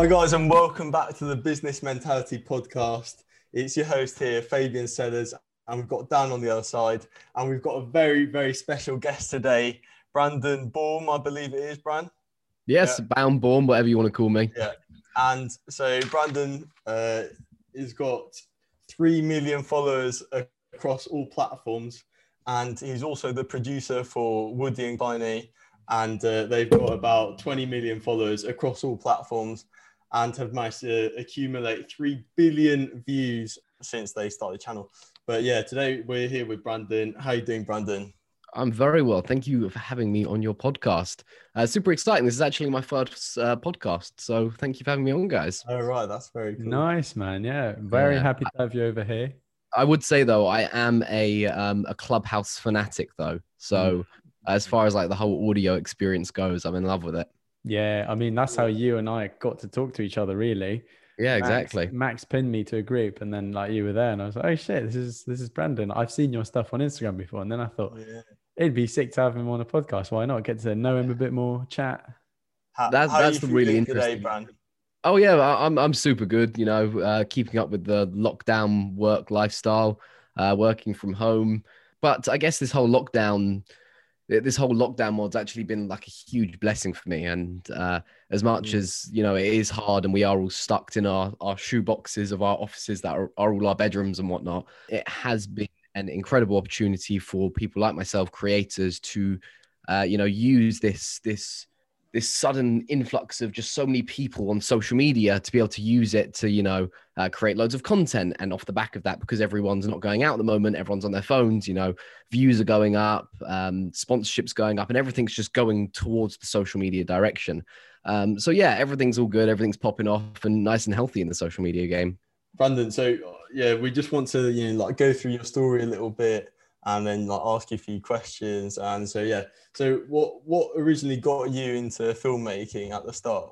Hi, guys, and welcome back to the Business Mentality Podcast. It's your host here, Fabian Sellers, and we've got Dan on the other side, and we've got a very, very special guest today, Brandon Baum, I believe it is, Bran. Yes, yeah. Bound Baum, whatever you want to call me. Yeah, and so Brandon uh, has got three million followers across all platforms, and he's also the producer for Woody and Kleiny and uh, they've got about 20 million followers across all platforms and have managed to accumulate 3 billion views since they started the channel. But yeah, today we're here with Brandon. How you doing, Brandon? I'm very well. Thank you for having me on your podcast. Uh, super exciting. This is actually my first uh, podcast. So thank you for having me on, guys. All right. That's very cool. Nice, man. Yeah. Very yeah. happy to have you over here. I would say, though, I am a, um, a clubhouse fanatic, though. So mm as far as like the whole audio experience goes, I'm in love with it. Yeah, I mean that's how you and I got to talk to each other, really. Yeah, Max, exactly. Max pinned me to a group, and then like you were there, and I was like, "Oh shit, this is this is Brandon. I've seen your stuff on Instagram before." And then I thought yeah. it'd be sick to have him on a podcast. Why not get to know him a bit more, chat? How, that's how that's the really interesting. Today, Brandon? Oh yeah, I'm I'm super good. You know, uh, keeping up with the lockdown work lifestyle, uh, working from home. But I guess this whole lockdown this whole lockdown mod's actually been like a huge blessing for me. And uh, as much mm. as you know, it is hard, and we are all stuck in our our shoe boxes of our offices that are, are all our bedrooms and whatnot. It has been an incredible opportunity for people like myself, creators, to uh, you know use this this this sudden influx of just so many people on social media to be able to use it to you know uh, create loads of content. And off the back of that because everyone's not going out at the moment everyone's on their phones you know views are going up um, sponsorships going up and everything's just going towards the social media direction. Um, so yeah everything's all good everything's popping off and nice and healthy in the social media game. Brandon so yeah we just want to you know like go through your story a little bit and then like ask you a few questions. And so yeah, so what what originally got you into filmmaking at the start?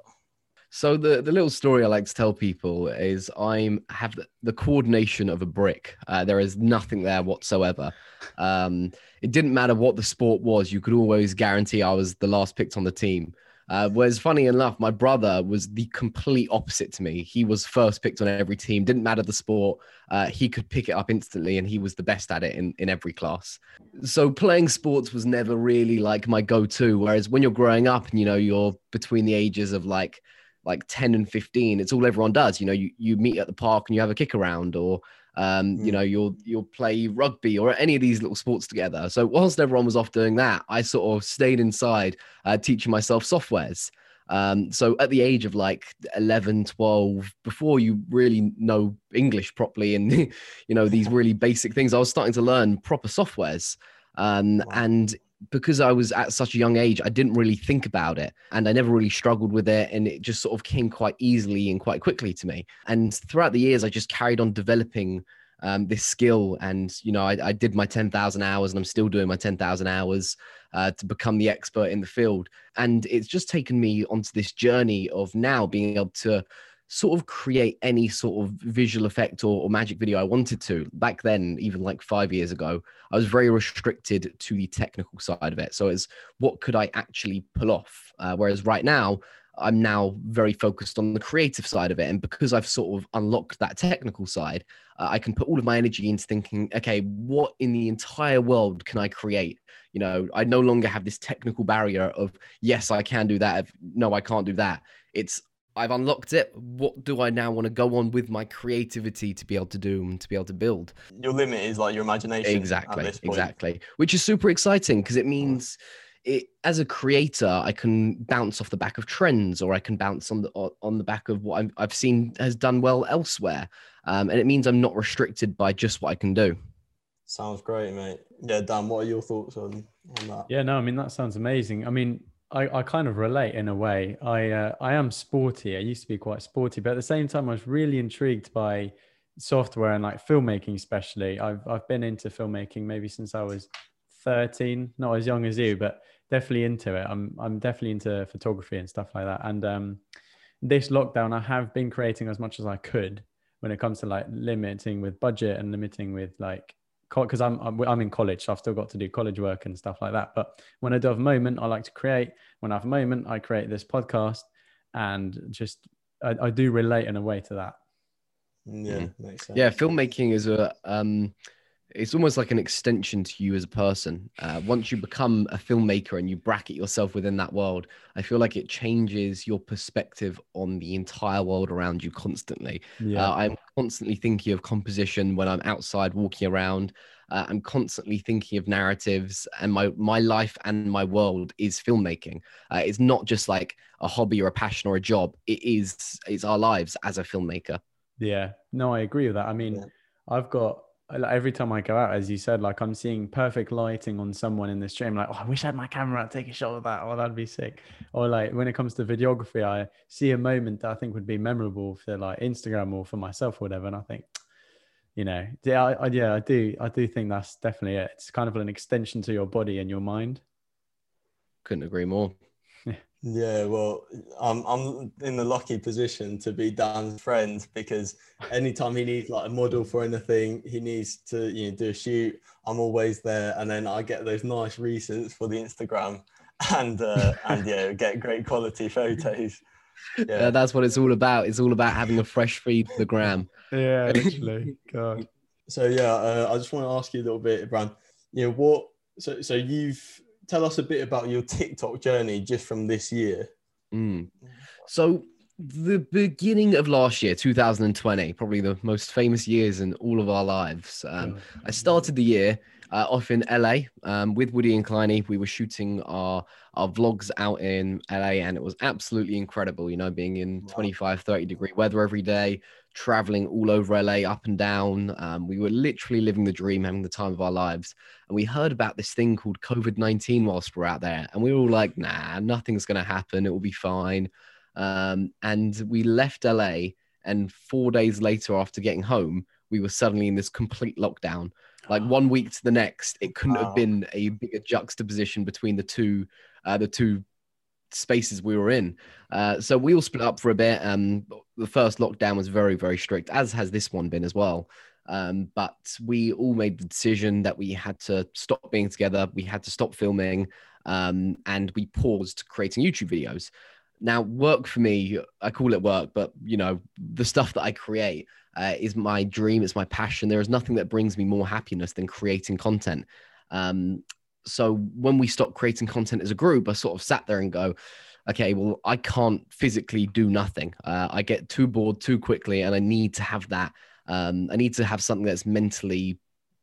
So the, the little story I like to tell people is I'm have the, the coordination of a brick. Uh, there is nothing there whatsoever. Um, it didn't matter what the sport was. You could always guarantee I was the last picked on the team. Uh, whereas, funny enough, my brother was the complete opposite to me. He was first picked on every team, didn't matter the sport. Uh, he could pick it up instantly, and he was the best at it in, in every class. So, playing sports was never really like my go to. Whereas, when you're growing up and you know, you're between the ages of like, like 10 and 15 it's all everyone does you know you, you meet at the park and you have a kick around or um, mm. You know, you'll you'll play rugby or any of these little sports together. So whilst everyone was off doing that, I sort of stayed inside uh, teaching myself softwares. Um, so at the age of like 11, 12, before you really know English properly and you know these really basic things, I was starting to learn proper softwares. Um, wow. And because I was at such a young age, I didn't really think about it and I never really struggled with it. And it just sort of came quite easily and quite quickly to me. And throughout the years, I just carried on developing um, this skill. And, you know, I, I did my 10,000 hours and I'm still doing my 10,000 hours uh, to become the expert in the field. And it's just taken me onto this journey of now being able to sort of create any sort of visual effect or, or, magic video I wanted to. Back then, even like five years ago, I was very restricted to the technical side of it. So it's what could I actually pull off? Uh, whereas right now, I'm now very focused on the creative side of it. And because I've sort of unlocked that technical side, uh, I can put all of my energy into thinking, okay, what in the entire world can I create? You know, I no longer have this technical barrier of, yes, I can do that. No, I can't do that. It's I've unlocked it. What do I now want to go on with my creativity to be able to do and to be able to build? Your limit is like your imagination. Exactly. Exactly. Which is super exciting because it means it as a creator, I can bounce off the back of trends or I can bounce on the on the back of what I've, I've seen has done well elsewhere. Um, and it means I'm not restricted by just what I can do. Sounds great, mate. Yeah, Dan, what are your thoughts on, on that? Yeah, no, I mean that sounds amazing. I mean, I, I kind of relate in a way. I uh, I am sporty. I used to be quite sporty, but at the same time, I was really intrigued by software and like filmmaking, especially. I've I've been into filmmaking maybe since I was 13, not as young as you, but definitely into it. I'm I'm definitely into photography and stuff like that. And um, this lockdown, I have been creating as much as I could when it comes to like limiting with budget and limiting with like because I'm, I'm, I'm in college, so I've still got to do college work and stuff like that. But when I do have a moment, I like to create. When I have a moment, I create this podcast and just I, I do relate in a way to that. Yeah, makes sense. Yeah, filmmaking is a um, it's almost like an extension to you as a person. Uh, once you become a filmmaker and you bracket yourself within that world, I feel like it changes your perspective on the entire world around you constantly. Yeah. Uh, I'm constantly thinking of composition when I'm outside walking around. Uh, I'm constantly thinking of narratives, and my my life and my world is filmmaking. Uh, it's not just like a hobby or a passion or a job. It is it's our lives as a filmmaker. Yeah, no, I agree with that. I mean, Yeah. I've got like, every time I go out, as you said, like I'm seeing perfect lighting on someone in the stream. Like, oh, I wish I had my camera out, take a shot of that. Oh, that'd be sick. Or like when it comes to videography, I see a moment that I think would be memorable for like Instagram or for myself or whatever, and I think, you know, yeah, I, I, yeah, I do, I do think that's definitely it. It's kind of an extension to your body and your mind. Couldn't agree more. Yeah, well, I'm I'm in the lucky position to be Dan's friend because anytime he needs like a model for anything, he needs to you know do a shoot. I'm always there, and then I get those nice recents for the Instagram, and uh, and yeah, get great quality photos. Yeah. Yeah, that's what it's all about. It's all about having a fresh feed for the gram. Yeah, literally. God. so yeah, uh, I just want to ask you a little bit, Bran. You know what? So so you've tell us a bit about your TikTok journey just from this year. Mm. So the beginning of last year, 2020, probably the most famous years in all of our lives. Um, God. I started the year uh, off in LA um, with Woody and Kleiny. We were shooting our our vlogs out in LA, and it was absolutely incredible. You know, being in Wow. 25, 30 degree weather every day, traveling all over LA, up and down. Um, we were literally living the dream, having the time of our lives. And we heard about this thing called COVID 19 whilst we're out there, and we were all like, "Nah, nothing's going to happen. It will be fine." Um, and we left LA, and four days later, after getting home, we were suddenly in this complete lockdown. Like one week to the next, it couldn't Wow. have been a bigger juxtaposition between the two, uh, the two spaces we were in. Uh, so we all split up for a bit. Um, the first lockdown was very, very strict, as has this one been as well. Um, but we all made the decision that we had to stop being together. We had to stop filming, um, and we paused creating YouTube videos. Now, work for me, I call it work, but you know, the stuff that I create uh, is my dream. It's my passion. There is nothing that brings me more happiness than creating content. Um, so when we stopped creating content as a group, I sort of sat there and go, okay, well, I can't physically do nothing. Uh, I get too bored too quickly, and I need to have that. Um, I need to have something that's mentally,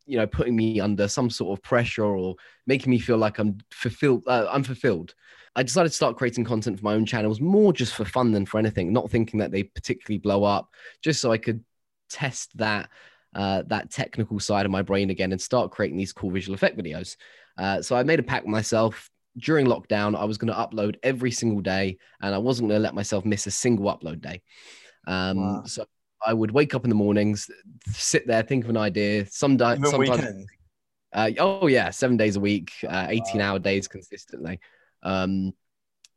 you know, putting me under some sort of pressure or making me feel like I'm fulfilled. Uh, I'm fulfilled. I decided to start creating content for my own channels more just for fun than for anything, not thinking that they particularly blow up, just so I could test that uh, that technical side of my brain again and start creating these cool visual effect videos. Uh, so I made a pact with myself during lockdown. I was going to upload every single day, and I wasn't going to let myself miss a single upload day. Um, Wow. So I would wake up in the mornings, sit there, think of an idea. Some di- Even sometimes uh, oh yeah, seven days a week, uh, 18 hour days consistently. Um,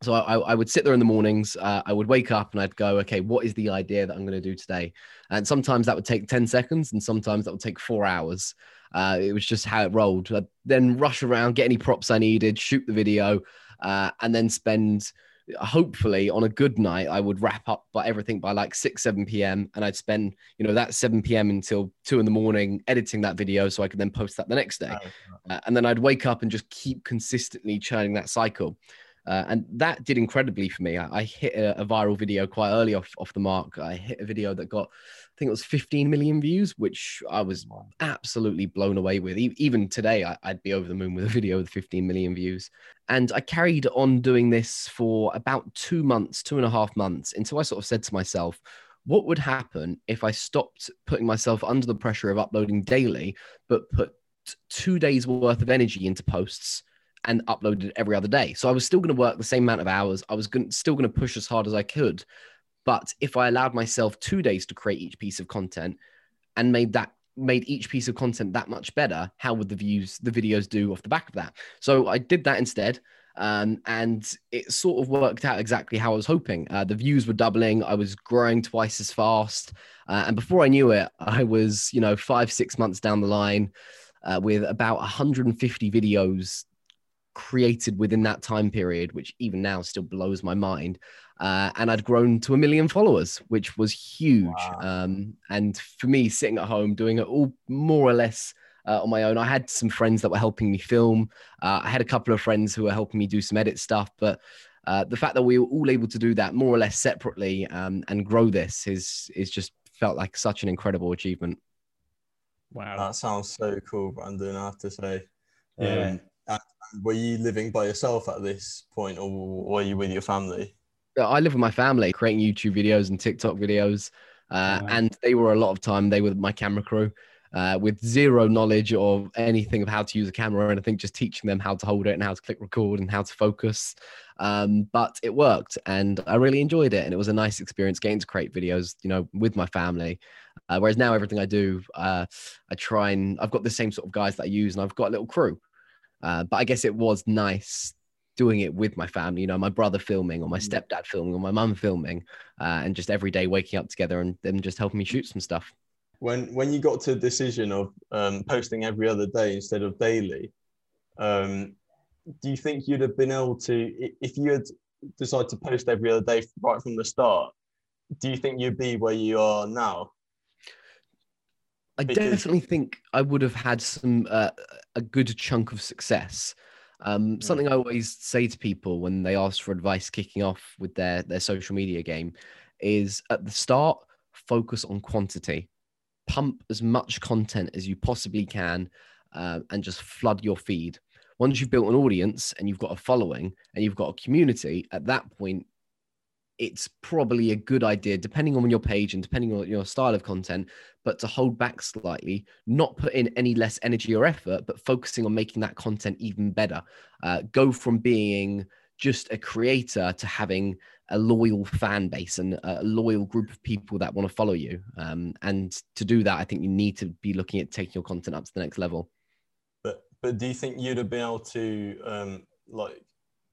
so I, I would sit there in the mornings. Uh, I would wake up and I'd go, okay, what is the idea that I'm going to do today? And sometimes that would take 10 seconds, and sometimes that would take four hours. Uh, it was just how it rolled. I'd then rush around, get any props I needed, shoot the video, uh, and then spend. Hopefully, on a good night, I would wrap up by everything by like six, seven p.m. and I'd spend, you know, that seven p.m. until two in the morning editing that video, so I could then post that the next day. Uh, and then I'd wake up and just keep consistently churning that cycle. Uh, and that did incredibly for me. I, I hit a, a viral video quite early off, off the mark. I hit a video that got, I think it was 15 million views, which I was absolutely blown away with. E- even today, I, I'd be over the moon with a video with 15 million views. And I carried on doing this for about two months, two and a half months, until I sort of said to myself, what would happen if I stopped putting myself under the pressure of uploading daily, but put two days worth of energy into posts and uploaded every other day. So I was still going to work the same amount of hours. I was going, still going to push as hard as I could. But if I allowed myself two days to create each piece of content and made that made each piece of content that much better, how would the views, the videos do off the back of that? So I did that instead. Um, and it sort of worked out exactly how I was hoping. Uh, the views were doubling. I was growing twice as fast. Uh, and before I knew it, I was, you know, five, six months down the line uh, with about 150 videos created within that time period, which even now still blows my mind. Uh, and I'd grown to a million followers, which was huge. Wow. Um, and for me, sitting at home doing it all more or less uh, on my own, I had some friends that were helping me film. Uh, I had a couple of friends who were helping me do some edit stuff, but uh, the fact that we were all able to do that more or less separately um, and grow this is is just felt like such an incredible achievement. Wow. That sounds so cool, Brandon. I have to say. Yeah. Um, and were you living by yourself at this point, or were you with your family? I live with my family, creating YouTube videos and TikTok videos, uh, Wow. and they were a lot of time. They were my camera crew. Uh, with zero knowledge of anything of how to use a camera And I think just teaching them how to hold it and how to click record and how to focus. Um, but it worked and I really enjoyed it. And it was a nice experience getting to create videos, you know, with my family. Uh, whereas now everything I do, uh, I try and I've got the same sort of guys that I use and I've got a little crew. Uh, but I guess it was nice doing it with my family, you know, my brother filming or my Mm. stepdad filming or my mum filming uh, and just every day waking up together and them just helping me shoot some stuff. When when you got to the decision of um, posting every other day instead of daily, um, do you think you'd have been able to, if you had decided to post every other day right from the start? Do you think you'd be where you are now? I Because- definitely think I would have had some uh, a good chunk of success. Um, something I always say to people when they ask for advice kicking off with their their social media game is at the start focus on quantity, pump as much content as you possibly can, uh, and just flood your feed. Once you've built an audience and you've got a following and you've got a community, at that point it's probably a good idea, depending on your page and depending on your style of content, but to hold back slightly, not put in any less energy or effort, but focusing on making that content even better. Uh, go from being just a creator to having a loyal fan base and a loyal group of people that want to follow you. Um, and to do that, I think you need to be looking at taking your content up to the next level. But but do you think you'd have been able to um, like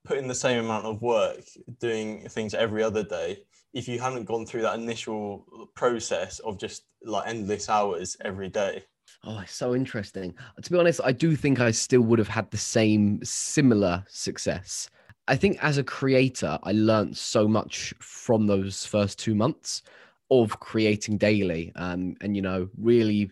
put in the same amount of work doing things every other day if you hadn't gone through that initial process of just like endless hours every day? Oh, it's so interesting. To be honest, I do think I still would have had the same similar success. I think as a creator, I learned so much from those first two months of creating daily um, and, you know, really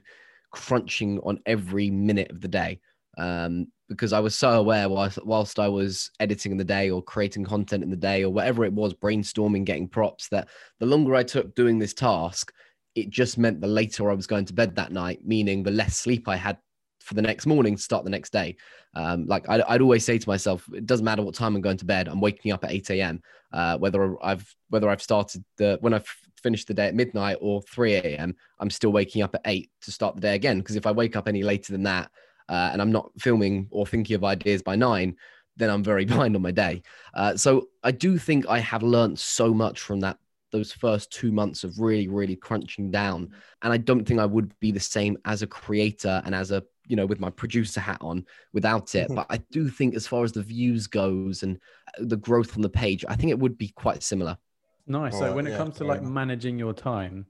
crunching on every minute of the day. Um, because I was so aware whilst, whilst I was editing in the day or creating content in the day or whatever it was, brainstorming, getting props, that the longer I took doing this task, it just meant the later I was going to bed that night, meaning the less sleep I had for the next morning to start the next day. Um, like I'd, I'd always say to myself, it doesn't matter what time I'm going to bed. I'm waking up at 8 a.m. Uh, whether I've whether I've started the when I've finished the day at midnight or 3 a.m. I'm still waking up at eight to start the day again. Because if I wake up any later than that uh, and I'm not filming or thinking of ideas by nine, then I'm very behind on my day. Uh, so I do think I have learned so much from that those first two months of really really crunching down and i don't think i would be the same as a creator and as a you know with my producer hat on without it Mhm. but i do think as far as the views goes and uh, the growth on the page i think it would be quite similar Nice. So Alright, when it comes to fair like managing your time,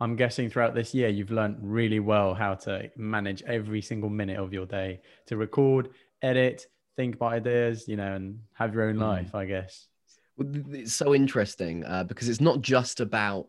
I'm guessing throughout this year you've learned really well how to manage every single minute of your day to record, edit, think about ideas, you know, and have your own Mm. life, I guess. Well, th- th- It's so interesting uh, because it's not just about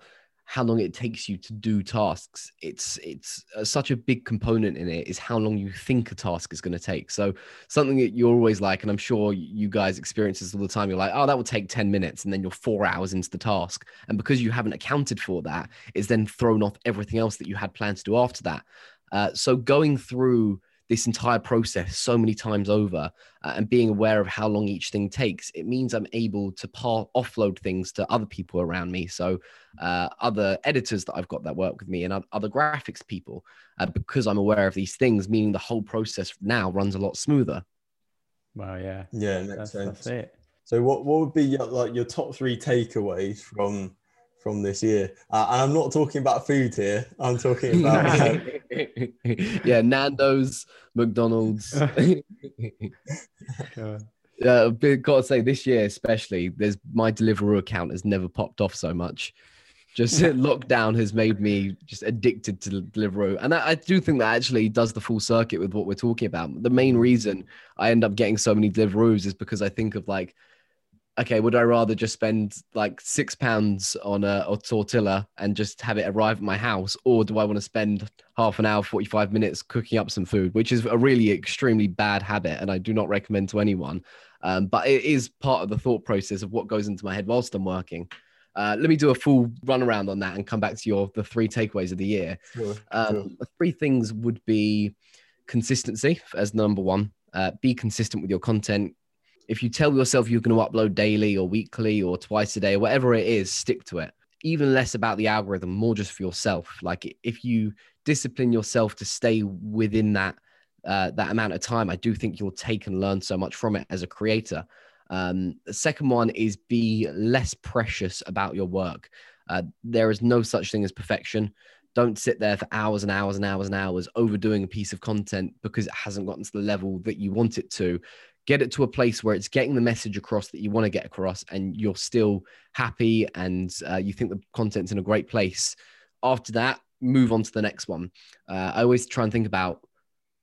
how long it takes you to do tasks. It's it's uh, such a big component in it is how long you think a task is going to take. So something that you're always like, and I'm sure you guys experience this all the time. You're like, oh, that will take ten minutes, and then you're four hours into the task, and because you haven't accounted for that, it's then thrown off everything else that you had planned to do after that. Uh, so going through this entire process so many times over uh, and being aware of how long each thing takes, it means I'm able to par- offload things to other people around me. So, uh, other editors that I've got that work with me and other graphics people, uh, because I'm aware of these things, meaning the whole process now runs a lot smoother. Wow, yeah. Yeah, makes That's, sense. that's it. So what, what would be your, like your top three takeaways from from this year? Uh, and I'm not talking about food here. I'm talking about um, yeah, Nando's, McDonald's. God. Yeah, I've gotta say this year especially, there's my Deliveroo account has never popped off so much. Just lockdown has made me just addicted to Deliveroo, and I, I do think that actually does the full circuit with what we're talking about. The main reason I end up getting so many Deliveroos is because I think of like okay, would I rather just spend like six pounds on a, a, tortilla and just have it arrive at my house, or do I want to spend half an hour, forty-five minutes cooking up some food, which is a really extremely bad habit, and I do not recommend to anyone. Um, but it is part of the thought process of what goes into my head whilst I'm working. Uh, let me do a full run around on that and come back to your the three takeaways of the year. Sure, um, sure. Three things would be consistency as number one. Uh, be consistent with your content if you tell yourself you're going to upload daily or weekly or twice a day, or whatever it is, stick to it. Even less about the algorithm, more just for yourself. Like if you discipline yourself to stay within that uh, that amount of time, I do think you'll take and learn so much from it as a creator. Um, the second one is be less precious about your work. Uh, there is no such thing as perfection. Don't sit there for hours and hours and hours and hours overdoing a piece of content because it hasn't gotten to the level that you want it to get it to a place where it's getting the message across that you want to get across and you're still happy and uh, you think the content's in a great place. After that move on to the next one. Uh, i always try and think about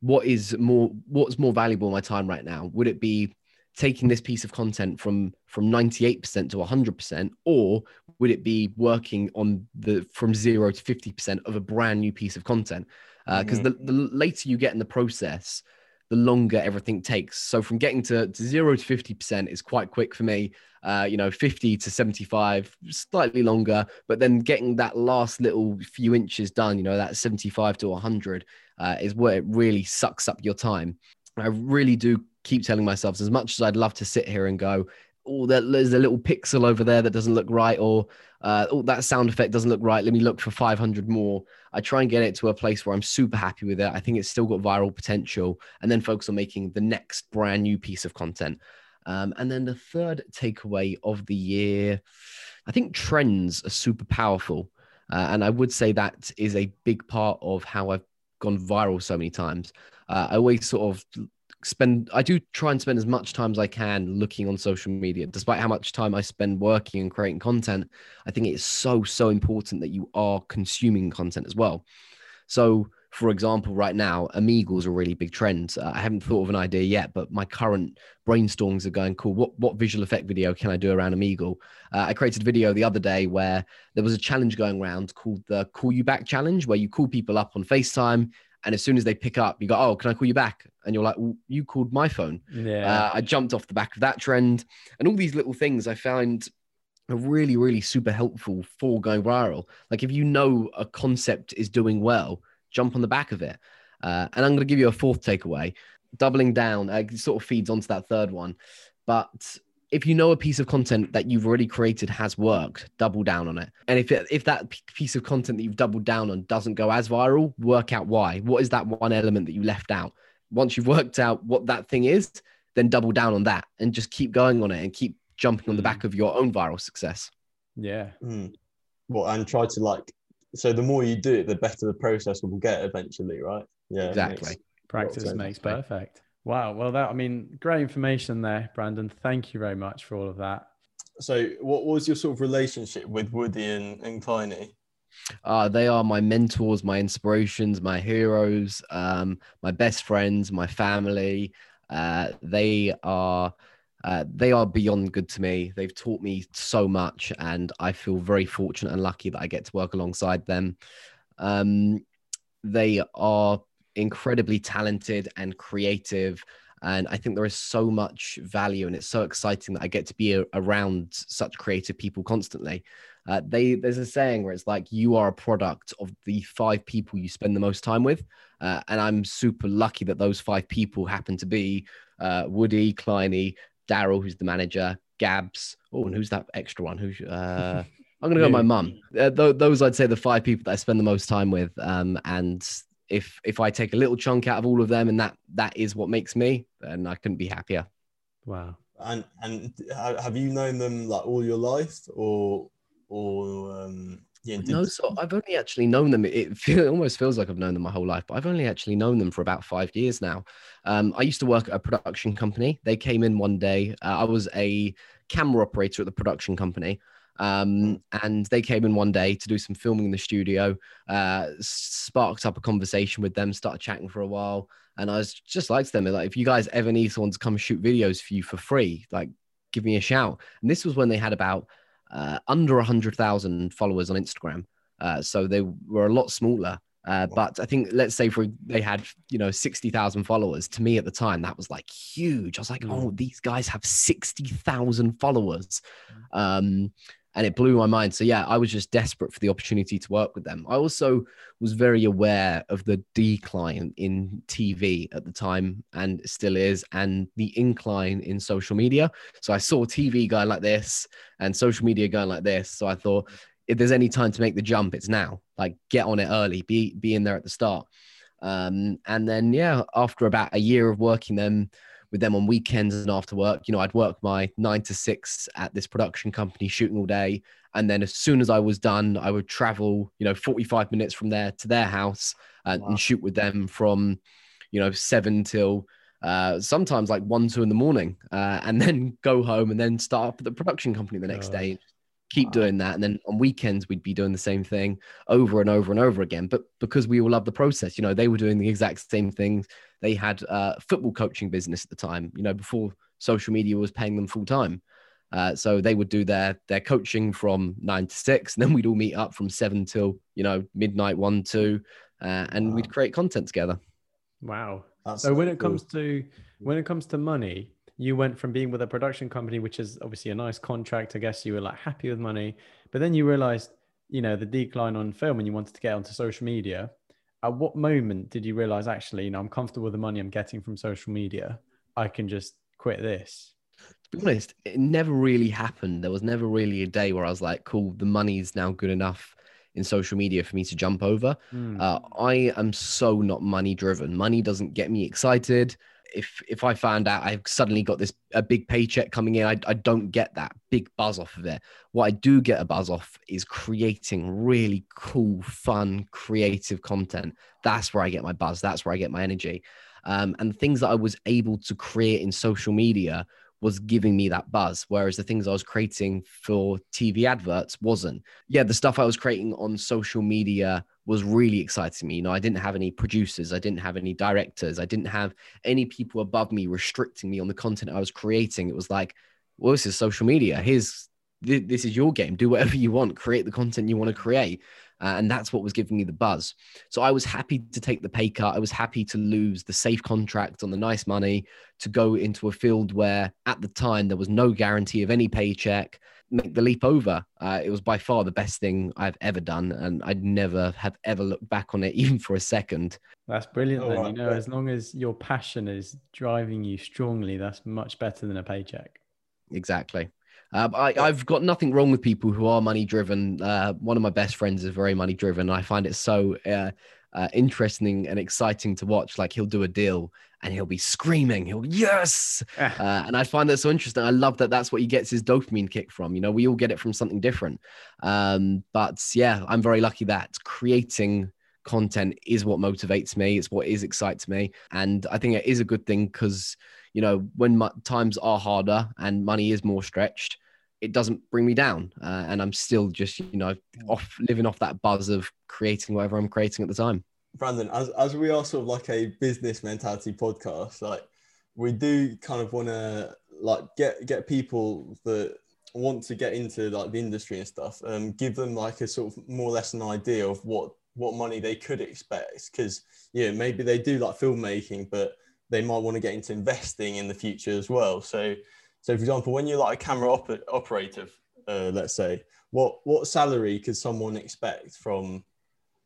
what is more what's more valuable in my time right now? Would it be taking this piece of content from from 98% to 100% or would it be working on the from 0 to 50% of a brand new piece of content? Because uh, mm-hmm. the, the later you get in the process the longer everything takes. So from getting to, to zero to 50% is quite quick for me. Uh, you know, 50 to 75, slightly longer, but then getting that last little few inches done, you know, that 75 to 100 uh, is where it really sucks up your time. I really do keep telling myself, as much as I'd love to sit here and go, oh, there's a little pixel over there that doesn't look right, or uh, oh, that sound effect doesn't look right. Let me look for 500 more. I try and get it to a place where I'm super happy with it. I think it's still got viral potential, and then focus on making the next brand new piece of content. Um, and then the third takeaway of the year, I think trends are super powerful. Uh, and I would say that is a big part of how I've gone viral so many times. Uh, I always sort of spend i do try and spend as much time as i can looking on social media. Despite how much time i spend working and creating content i think it's so so important that you are consuming content as well. So for example right now omegle is a really big trend. Uh, i haven't thought of an idea yet but my current brainstorms are going cool what, what visual effect video can i do around omegle uh, i created a video the other day where there was a challenge going around called the call you back challenge where you call people up on facetime and as soon as they pick up, you go, "Oh, can I call you back?" And you're like, well, "You called my phone." Yeah. Uh, I jumped off the back of that trend, and all these little things I found are really, really super helpful for going viral. Like if you know a concept is doing well, jump on the back of it. Uh, and I'm going to give you a fourth takeaway. Doubling down uh, sort of feeds onto that third one, but if you know a piece of content that you've already created has worked, double down on it. And if it, if that piece of content that you've doubled down on doesn't go as viral, work out why. What is that one element that you left out? Once you've worked out what that thing is, then double down on that and just keep going on it and keep jumping on the back mm. of your own viral success. Yeah. Mm. Well, and try to like so the more you do it, the better the process will get eventually, right? Yeah. Exactly. Practice makes perfect. Wow. Well, that, I mean, great information there, Brandon. Thank you very much for all of that. So, what was your sort of relationship with Woody and, and Kleiny? Uh, they are my mentors, my inspirations, my heroes, um, my best friends, my family. Uh, they are. Uh, they are beyond good to me. They've taught me so much, and I feel very fortunate and lucky that I get to work alongside them. Um, they are incredibly talented and creative. And I think there is so much value, and it's so exciting that I get to be a, around such creative people constantly. Uh, they there's a saying where it's like you are a product of the five people you spend the most time with, uh, and I'm super lucky that those five people happen to be uh, Woody, Kleiny, Daryl, who's the manager, Gabs. Oh, and who's that extra one? Who's uh, I'm gonna go my mum. Uh, th- those I'd say the five people that I spend the most time with, um, and if if I take a little chunk out of all of them and that that is what makes me, then I couldn't be happier. Wow. And and have you known them like all your life, or or um, yeah? Did... No, so I've only actually known them. It, feel, it almost feels like I've known them my whole life, but I've only actually known them for about five years now. Um, I used to work at a production company. They came in one day. Uh, I was a camera operator at the production company. Um, and they came in one day to do some filming in the studio, uh, sparked up a conversation with them, started chatting for a while. And I was just like to them, like, if you guys ever need someone to come shoot videos for you for free, like, give me a shout. And this was when they had about uh, under 100,000 followers on Instagram. Uh, so they were a lot smaller. Uh, but I think, let's say for they had, you know, 60,000 followers. To me at the time, that was like huge. I was like, mm. oh, these guys have 60,000 followers. Mm. Um, and it blew my mind. So yeah, I was just desperate for the opportunity to work with them. I also was very aware of the decline in TV at the time and still is, and the incline in social media. So I saw TV going like this and social media going like this. So I thought, if there's any time to make the jump, it's now. Like get on it early, be be in there at the start. Um, and then yeah, after about a year of working them with them on weekends and after work, you know, I'd work my nine to six at this production company, shooting all day, and then as soon as I was done, I would travel, you know, 45 minutes from there to their house and, wow. and shoot with them from, you know, seven till uh, sometimes like one, two in the morning, uh, and then go home and then start up at the production company the next day keep wow. doing that. And then on weekends, we'd be doing the same thing over and over and over again. But because we all love the process, you know, they were doing the exact same things. They had a football coaching business at the time, you know, before social media was paying them full time. Uh, so they would do their their coaching from nine to six, and then we'd all meet up from seven till you know midnight, one, two, uh, and wow. we'd create content together. Wow! That's so when it comes to when it comes to money, you went from being with a production company, which is obviously a nice contract. I guess you were like happy with money, but then you realized, you know, the decline on film and you wanted to get onto social media. At what moment did you realize actually, you know, I'm comfortable with the money I'm getting from social media. I can just quit this? To be honest, it never really happened. There was never really a day where I was like, cool, the money's now good enough in social media for me to jump over. Mm. Uh, I am so not money driven. Money doesn't get me excited if if I found out I've suddenly got this a big paycheck coming in, I, I don't get that big buzz off of it. What I do get a buzz off is creating really cool, fun, creative content. That's where I get my buzz. That's where I get my energy. Um, and things that I was able to create in social media was giving me that buzz, whereas the things I was creating for TV adverts wasn't. Yeah, the stuff I was creating on social media was really exciting me. You know, I didn't have any producers, I didn't have any directors, I didn't have any people above me restricting me on the content I was creating. It was like, well, this is social media. Here's this is your game. Do whatever you want. Create the content you want to create. Uh, and that's what was giving me the buzz. So I was happy to take the pay cut. I was happy to lose the safe contract on the nice money to go into a field where at the time there was no guarantee of any paycheck make the leap over. Uh, it was by far the best thing I've ever done, and I'd never have ever looked back on it even for a second. That's brilliant. then, you know, as long as your passion is driving you strongly, that's much better than a paycheck. Exactly. Uh, I, have got nothing wrong with people who are money driven. Uh, one of my best friends is very money driven. I find it so uh, interesting and exciting to watch. Like he'll do a deal and he'll be screaming, he'll yes, ah. uh, and I find that so interesting. I love that that's what he gets his dopamine kick from. You know, we all get it from something different. Um, but yeah, I'm very lucky that creating content is what motivates me. It's what is excites me, and I think it is a good thing because you know when times are harder and money is more stretched it doesn't bring me down. Uh, and i'm still just you know off living off that buzz of creating whatever i'm creating at the time. Brandon as, as we are sort of like a business mentality podcast like we do kind of want to like get get people that want to get into like the industry and stuff um give them like a sort of more or less an idea of what what money they could expect. Because yeah maybe they do like filmmaking but they might want to get into investing in the future as well. So so, for example, when you're like a camera op- operator, uh, let's say, what what salary could someone expect from?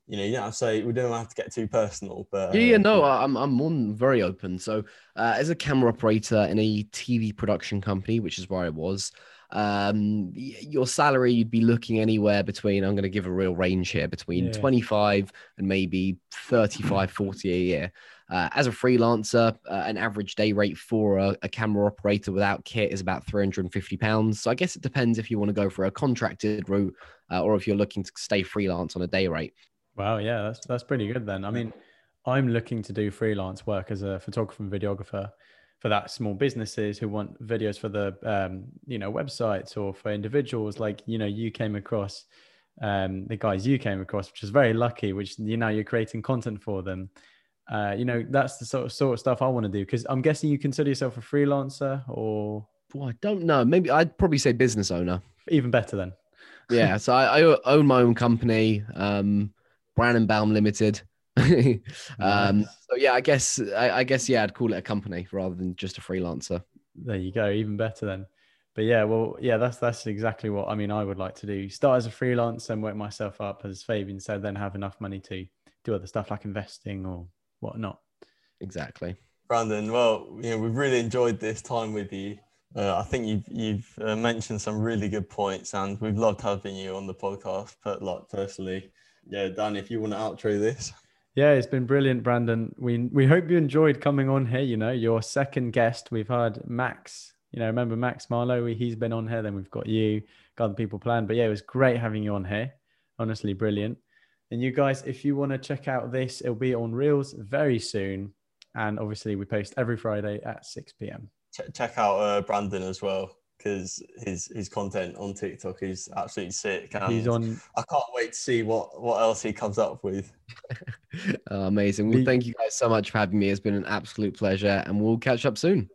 You know, you don't have to say we don't have to get too personal, but yeah, yeah, no, uh, I'm I'm on very open. So, uh, as a camera operator in a TV production company, which is where I was, um, your salary you'd be looking anywhere between i'm going to give a real range here between yeah. 25 and maybe 35 40 a year uh, as a freelancer, uh, an average day rate for a, a, camera operator without kit is about 350 pounds. So I guess it depends if you want to go for a contracted route uh, or if you're looking to stay freelance on a day rate. Wow, yeah, that's that's pretty good then. I mean, I'm looking to do freelance work as a photographer and videographer, for that small businesses who want videos for the um, you know websites or for individuals like you know you came across um, the guys you came across which is very lucky which you know you're creating content for them uh, you know that's the sort of sort of stuff i want to do because i'm guessing you consider yourself a freelancer or well, i don't know maybe i'd probably say business owner even better then yeah so I, I own my own company um Baum limited um, so yeah, I guess I, I, guess yeah, I'd call it a company rather than just a freelancer. There you go, even better then. But yeah, well, yeah, that's that's exactly what I mean. I would like to do: start as a freelancer and work myself up, as Fabian said, then have enough money to do other stuff like investing or whatnot. Exactly, Brandon. Well, you know, we've really enjoyed this time with you. Uh, I think you've you've uh, mentioned some really good points, and we've loved having you on the podcast. But like personally, yeah, Dan, if you want to outro this. Yeah, it's been brilliant, Brandon. We we hope you enjoyed coming on here. You know, your second guest. We've had Max. You know, remember Max Marlowe? He's been on here. Then we've got you, got other people planned. But yeah, it was great having you on here. Honestly, brilliant. And you guys, if you want to check out this, it'll be on Reels very soon. And obviously, we post every Friday at 6 p.m. Check out uh, Brandon as well because his his content on TikTok is absolutely sick. And He's on. I can't wait to see what what else he comes up with. oh, amazing! Well, thank you guys so much for having me. It's been an absolute pleasure, and we'll catch up soon.